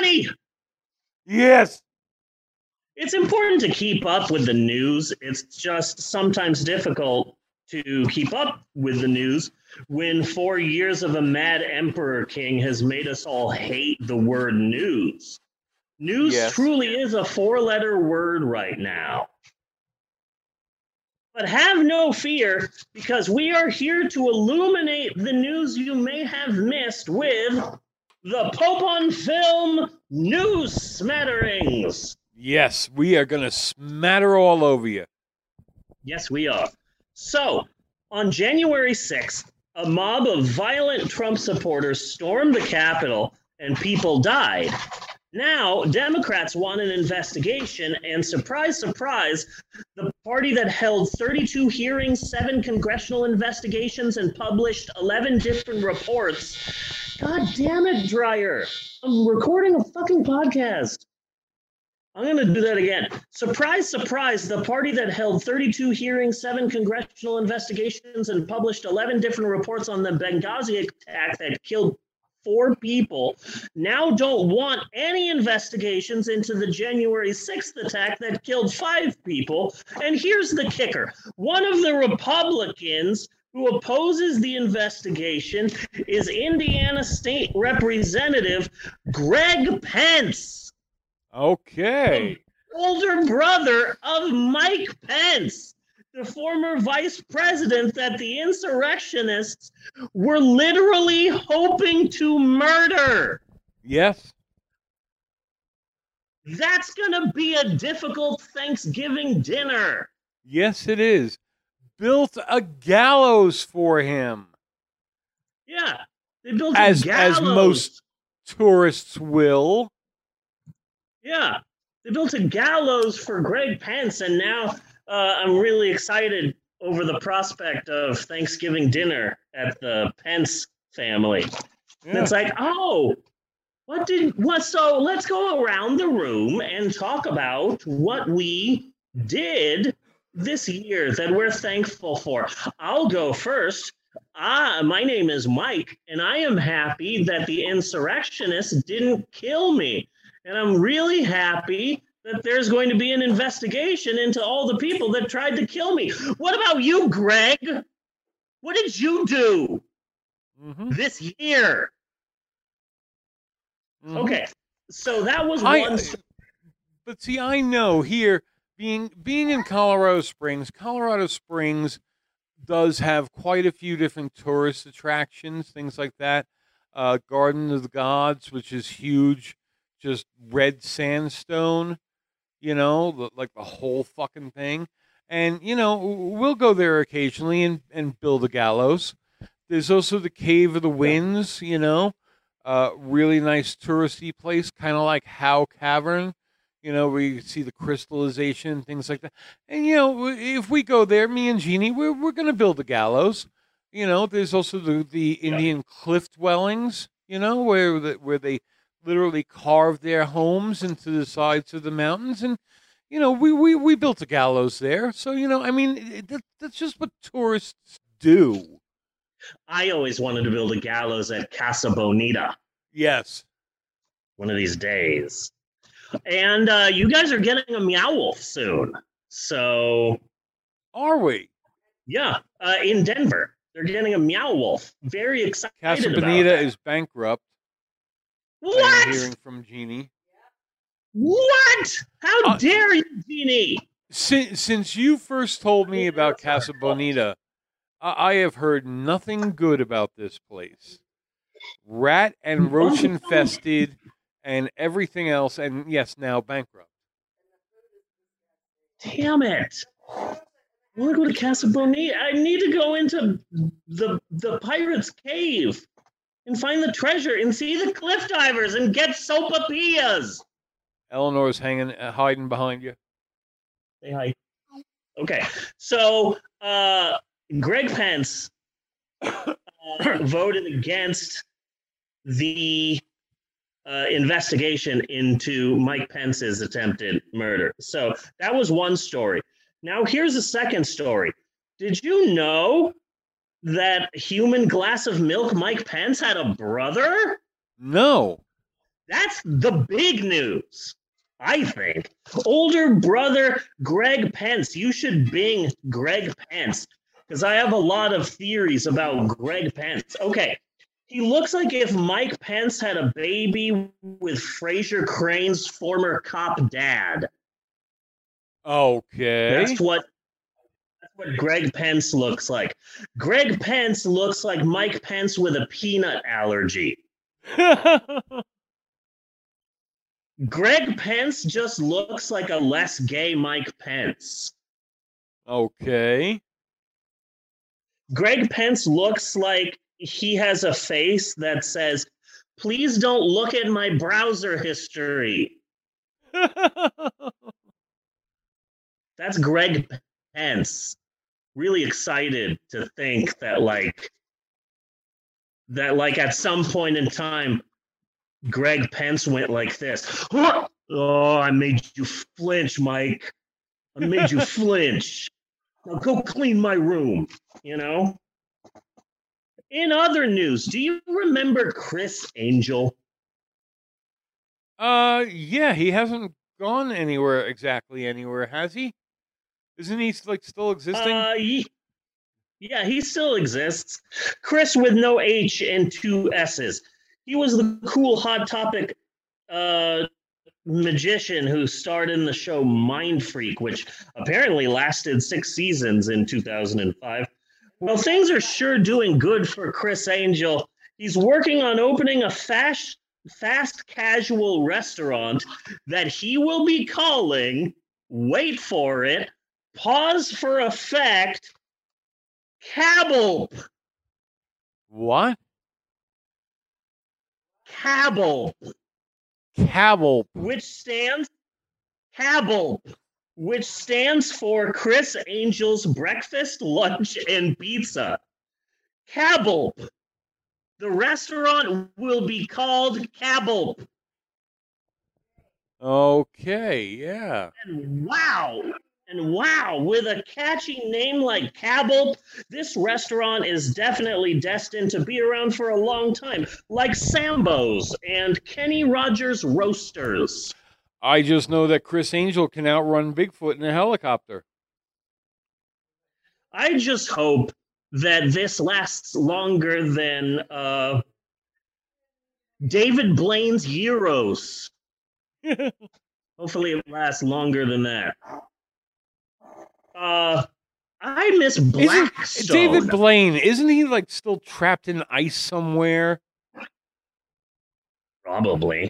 Johnny, Yes. it's important to keep up with the news. It's just sometimes difficult to keep up with the news when four years of a mad emperor king has made us all hate the word news. News Yes. truly is a four letter word right now. But have no fear, because we are here to illuminate the news you may have missed with the Pope on Film News Smatterings. Yes, we are going to smatter all over you. Yes, we are. So, on January 6th, a mob of violent Trump supporters stormed the Capitol and people died. Now, Democrats want an investigation, and surprise, surprise, the party that held 32 hearings, seven congressional investigations, and published 11 different reports. God damn it, Dreyer. I'm recording a fucking podcast. I'm going to do that again. Surprise, surprise, the party that held 32 hearings, seven congressional investigations, and published 11 different reports on the Benghazi attack that killed four people now don't want any investigations into the January 6th attack that killed five people. And here's the kicker one of the Republicans who opposes the investigation is Indiana State Representative Greg Pence Okay. older brother of Mike Pence, the former vice president that the insurrectionists were literally hoping to murder. Yes. That's going to be a difficult Thanksgiving dinner. Yes, it is. Built a gallows for him, Yeah. They built As- as most- tourists will. Yeah. They built a gallows for Greg Pence, and now uh, I'm really excited over the prospect of Thanksgiving dinner at the Pence family. And Yeah. it's like, oh, what did what? So let's go around the room and talk about what we did this year that we're thankful for. I'll go first. Ah, my name is Mike, and I am happy that the insurrectionists didn't kill me. And I'm really happy that there's going to be an investigation into all the people that tried to kill me. What about you, Greg? What did you do Mhm, this year? mhm. Okay, so that was I- one. But see, I know here being being in Colorado Springs, Colorado Springs does have quite a few different tourist attractions, things like that. Uh, Garden of the Gods, which is huge, just red sandstone, you know, the- like the whole fucking thing. And you know, we'll go there occasionally and and build a gallows. There's also the Cave of the Winds, you know, uh, really nice touristy place, kind of like Howe Cavern you know, where you see the crystallization and things like that. And you know, if we go there, me and Jeannie, we're we're gonna build a gallows. You know, there's also the the Indian cliff dwellings. You know, where the, where they literally carved their homes into the sides of the mountains, and you know, we we we built a gallows there. So you know, I mean, that, that's just what tourists do. I always wanted to build a gallows at Casa Bonita Yes. one of these days. And uh, you guys are getting a Meow Wolf soon. So, Are we? yeah, uh, in Denver, they're getting a Meow Wolf. Very excited Casa Bonita is bankrupt. What? hearing from Jeannie. What? How Uh, dare you, Jeannie? Since, since you first told me about Casa Bonita, I, I have heard nothing good about this place. Rat and roach infested and everything else, and yes, now bankrupt. Damn it. I want to go to Casa Bonita. I need to go into the the pirate's cave and find the treasure and see the cliff divers and get sopapillas. Eleanor's hanging, uh, hiding behind you. Say hi. Okay, so uh, Greg Pence uh, voted against the uh, investigation into Mike Pence's attempted murder. So that was one story. Now here's the second story. Did you know that human glass of milk Mike Pence had a brother? No. That's the big news, I think. Older brother Greg Pence. You should bing Greg Pence because I have a lot of theories about Greg Pence. Okay. He looks like if Mike Pence had a baby with Frasier Crane's former cop dad. Okay. That's what that's what Greg Pence looks like. Greg Pence looks like Mike Pence with a peanut allergy. Greg Pence just looks like a less gay Mike Pence. okay. Greg Pence looks like he has a face that says, Please don't look at my browser history. That's Greg Pence. Really excited to think that, like, that, like, at some point in time, Greg Pence went like this. Oh, I made you flinch, Mike. I made you flinch. Now go clean my room, you know? In other news, do you remember Criss Angel? uh, yeah, he hasn't gone anywhere exactly anywhere, has he? Isn't he like still existing? Uh, ye- yeah, he still exists. Criss with no H and two S's. He was the cool Hot Topic uh, magician who starred in the show Mindfreak, which apparently lasted six seasons in 2005. Well, things are sure doing good for Criss Angel. He's working on opening a fast, fast casual restaurant that he will be calling, wait for it, pause for effect, Cabble. what? Cabble, Cabell. which stands Cabble, which stands for Criss Angel's breakfast, lunch, and pizza. Cabble. The restaurant will be called Cabble. Okay, yeah. And wow, and wow, with a catchy name like Cabell, this restaurant is definitely destined to be around for a long time, like Sambo's and Kenny Rogers Roasters. I just know that Criss Angel can outrun Bigfoot in a helicopter. I just hope that this lasts longer than uh, David Blaine's Euros. Hopefully, it lasts longer than that. Uh, I miss Isn't David Blaine, isn't he like still trapped in ice somewhere? Probably.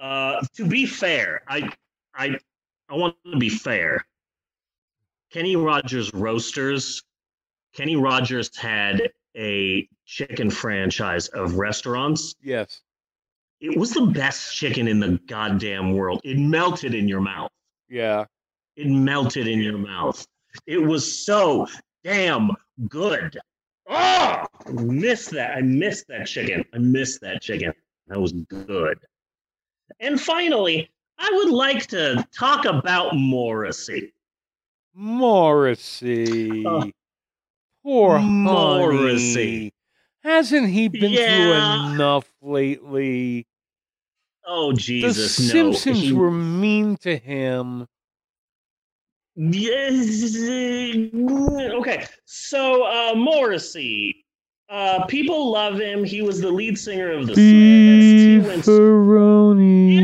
Uh, to be fair, I, I, I want to be fair. Kenny Rogers Roasters. Kenny Rogers had a chicken franchise of restaurants. Yes. It was the best chicken in the goddamn world. It melted in your mouth. Yeah. It melted in your mouth. It was so damn good. Oh, I missed that. I missed that chicken. I missed that chicken. That was good. And finally, I would like to talk about Morrissey. Morrissey. Uh, Poor Morrissey. Honey. Hasn't he been Yeah. through enough lately? Oh Jesus! The Simpsons no. He- were mean to him. Yes. Okay. So uh, Morrissey, uh, people love him. He was the lead singer of the Smiths. He went Beefaroni.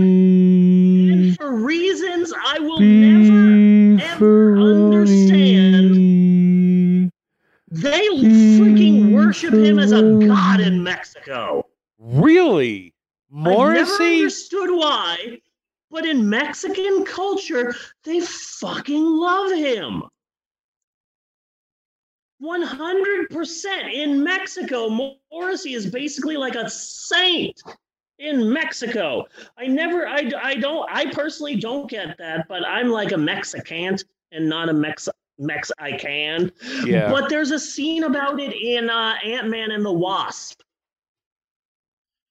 and for reasons I will never ever understand. They freaking worship him as a god in Mexico. Really? Morrissey? I've never Morrissey? understood why, but in Mexican culture, they fucking love him. 100% in Mexico, Morrissey is basically like a saint in Mexico. I never, I, I don't, I personally don't get that, but I'm like a Mexicant and not a Mex, Mex, I can. Yeah. But there's a scene about it in uh, Ant Man and the Wasp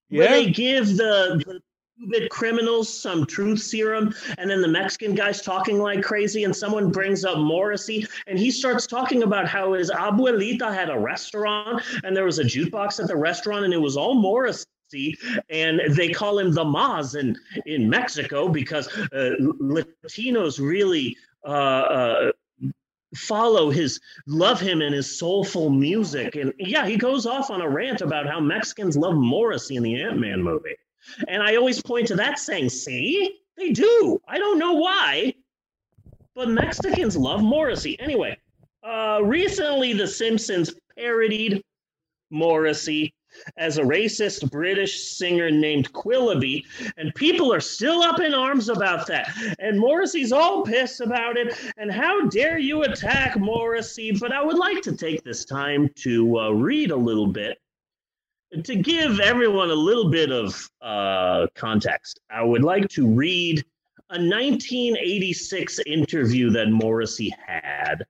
where they give the, the two-bit criminals some truth serum, and then the Mexican guy's talking like crazy, and someone brings up Morrissey, and he starts talking about how his abuelita had a restaurant, and there was a jukebox at the restaurant, and it was all Morrissey. and they call him the Maz in, in Mexico because uh, Latinos really uh, uh, follow his love him and his soulful music and yeah he goes off on a rant about how mexicans love morrissey in the ant-man movie and i always point to that saying see they do i don't know why but mexicans love morrissey anyway uh, recently the simpsons parodied morrissey as a racist British singer named Quilloughby, and people are still up in arms about that. And Morrissey's all pissed about it. And how dare you attack Morrissey? But I would like to take this time to uh, read a little bit to give everyone a little bit of uh, context. I would like to read a 1986 interview that Morrissey had.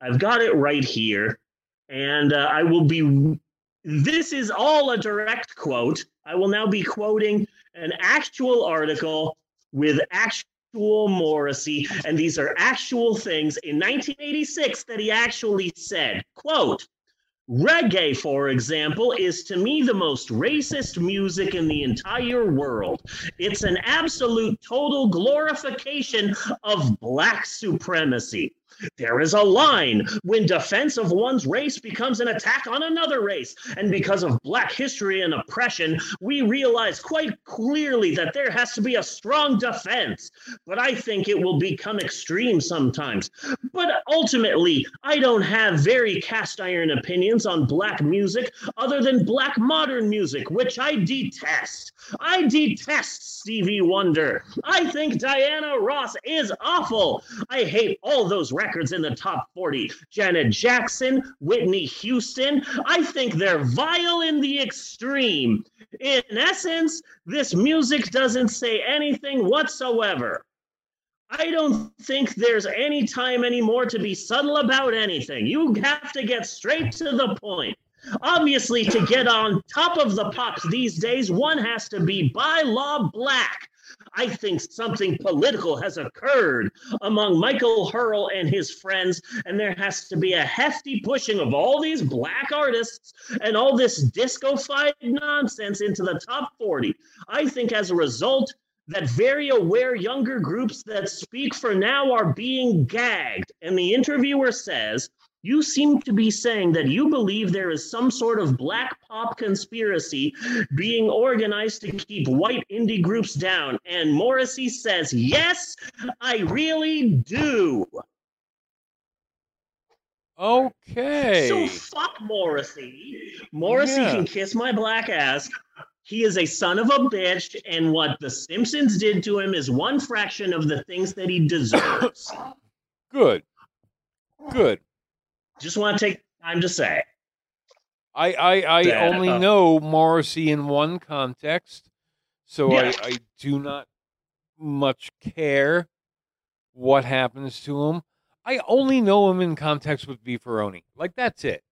I've got it right here, and uh, I will be this is all a direct quote. I will now be quoting an actual article with actual Morrissey, and these are actual things in 1986 that he actually said. Quote, Reggae, for example, is to me the most racist music in the entire world. It's an absolute total glorification of black supremacy. There is a line when defense of one's race becomes an attack on another race. And because of black history and oppression, we realize quite clearly that there has to be a strong defense. But I think it will become extreme sometimes. But ultimately, I don't have very cast iron opinions on black music other than black modern music, which I detest. I detest Stevie Wonder. I think Diana Ross is awful. I hate all those records in the top 40. Janet Jackson, Whitney Houston. I think they're vile in the extreme. In essence, this music doesn't say anything whatsoever. I don't think there's any time anymore to be subtle about anything. You have to get straight to the point. Obviously, to get on top of the pops these days, one has to be by law black. I think something political has occurred among Michael Hurll and his friends, and there has to be a hefty pushing of all these black artists and all this disco-fied nonsense into the top 40. I think as a result, that very aware younger groups that speak for now are being gagged. And the interviewer says, you seem to be saying that you believe there is some sort of black pop conspiracy being organized to keep white indie groups down. And Morrissey says, Yes, I really do. Okay. So fuck Morrissey. Morrissey yeah. can kiss my black ass. He is a son of a bitch, and what the Simpsons did to him is one fraction of the things that he deserves. Good. Good. Just want to take time to say. I I, I that, only uh, know Morrissey in one context, so yeah. I, I do not much care what happens to him. I only know him in context with Beefaroni. Like that's it.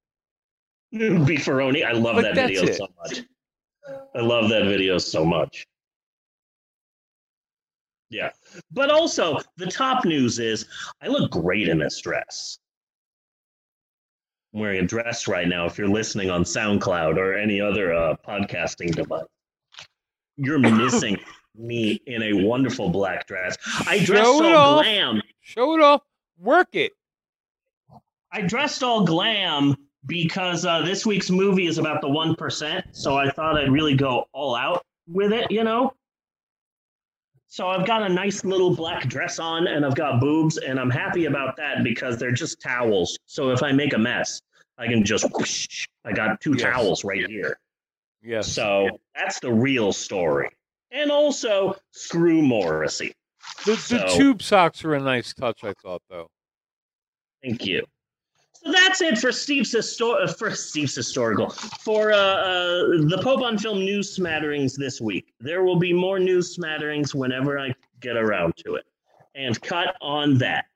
Beefaroni, I love like, that video it. so much. I love that video so much. Yeah. But also, the top news is I look great in this dress. I'm wearing a dress right now. If you're listening on SoundCloud or any other uh, podcasting device, you're missing me in a wonderful black dress. I dressed Show all glam. Show it off. Work it. I dressed all glam because uh, this week's movie is about the one percent. So I thought I'd really go all out with it. You know. So I've got a nice little black dress on and I've got boobs and I'm happy about that because they're just towels. So if I make a mess, I can just whoosh, I got two yes. towels right here. Yes. So that's the real story. And also screw Morrissey. The, so, the tube socks are a nice touch, I thought though. Thank you. So that's it for Steve's histor- uh, for Steve's historical for uh, uh, the Pope on Film news smatterings this week. There will be more news smatterings whenever I get around to it. And cut on that.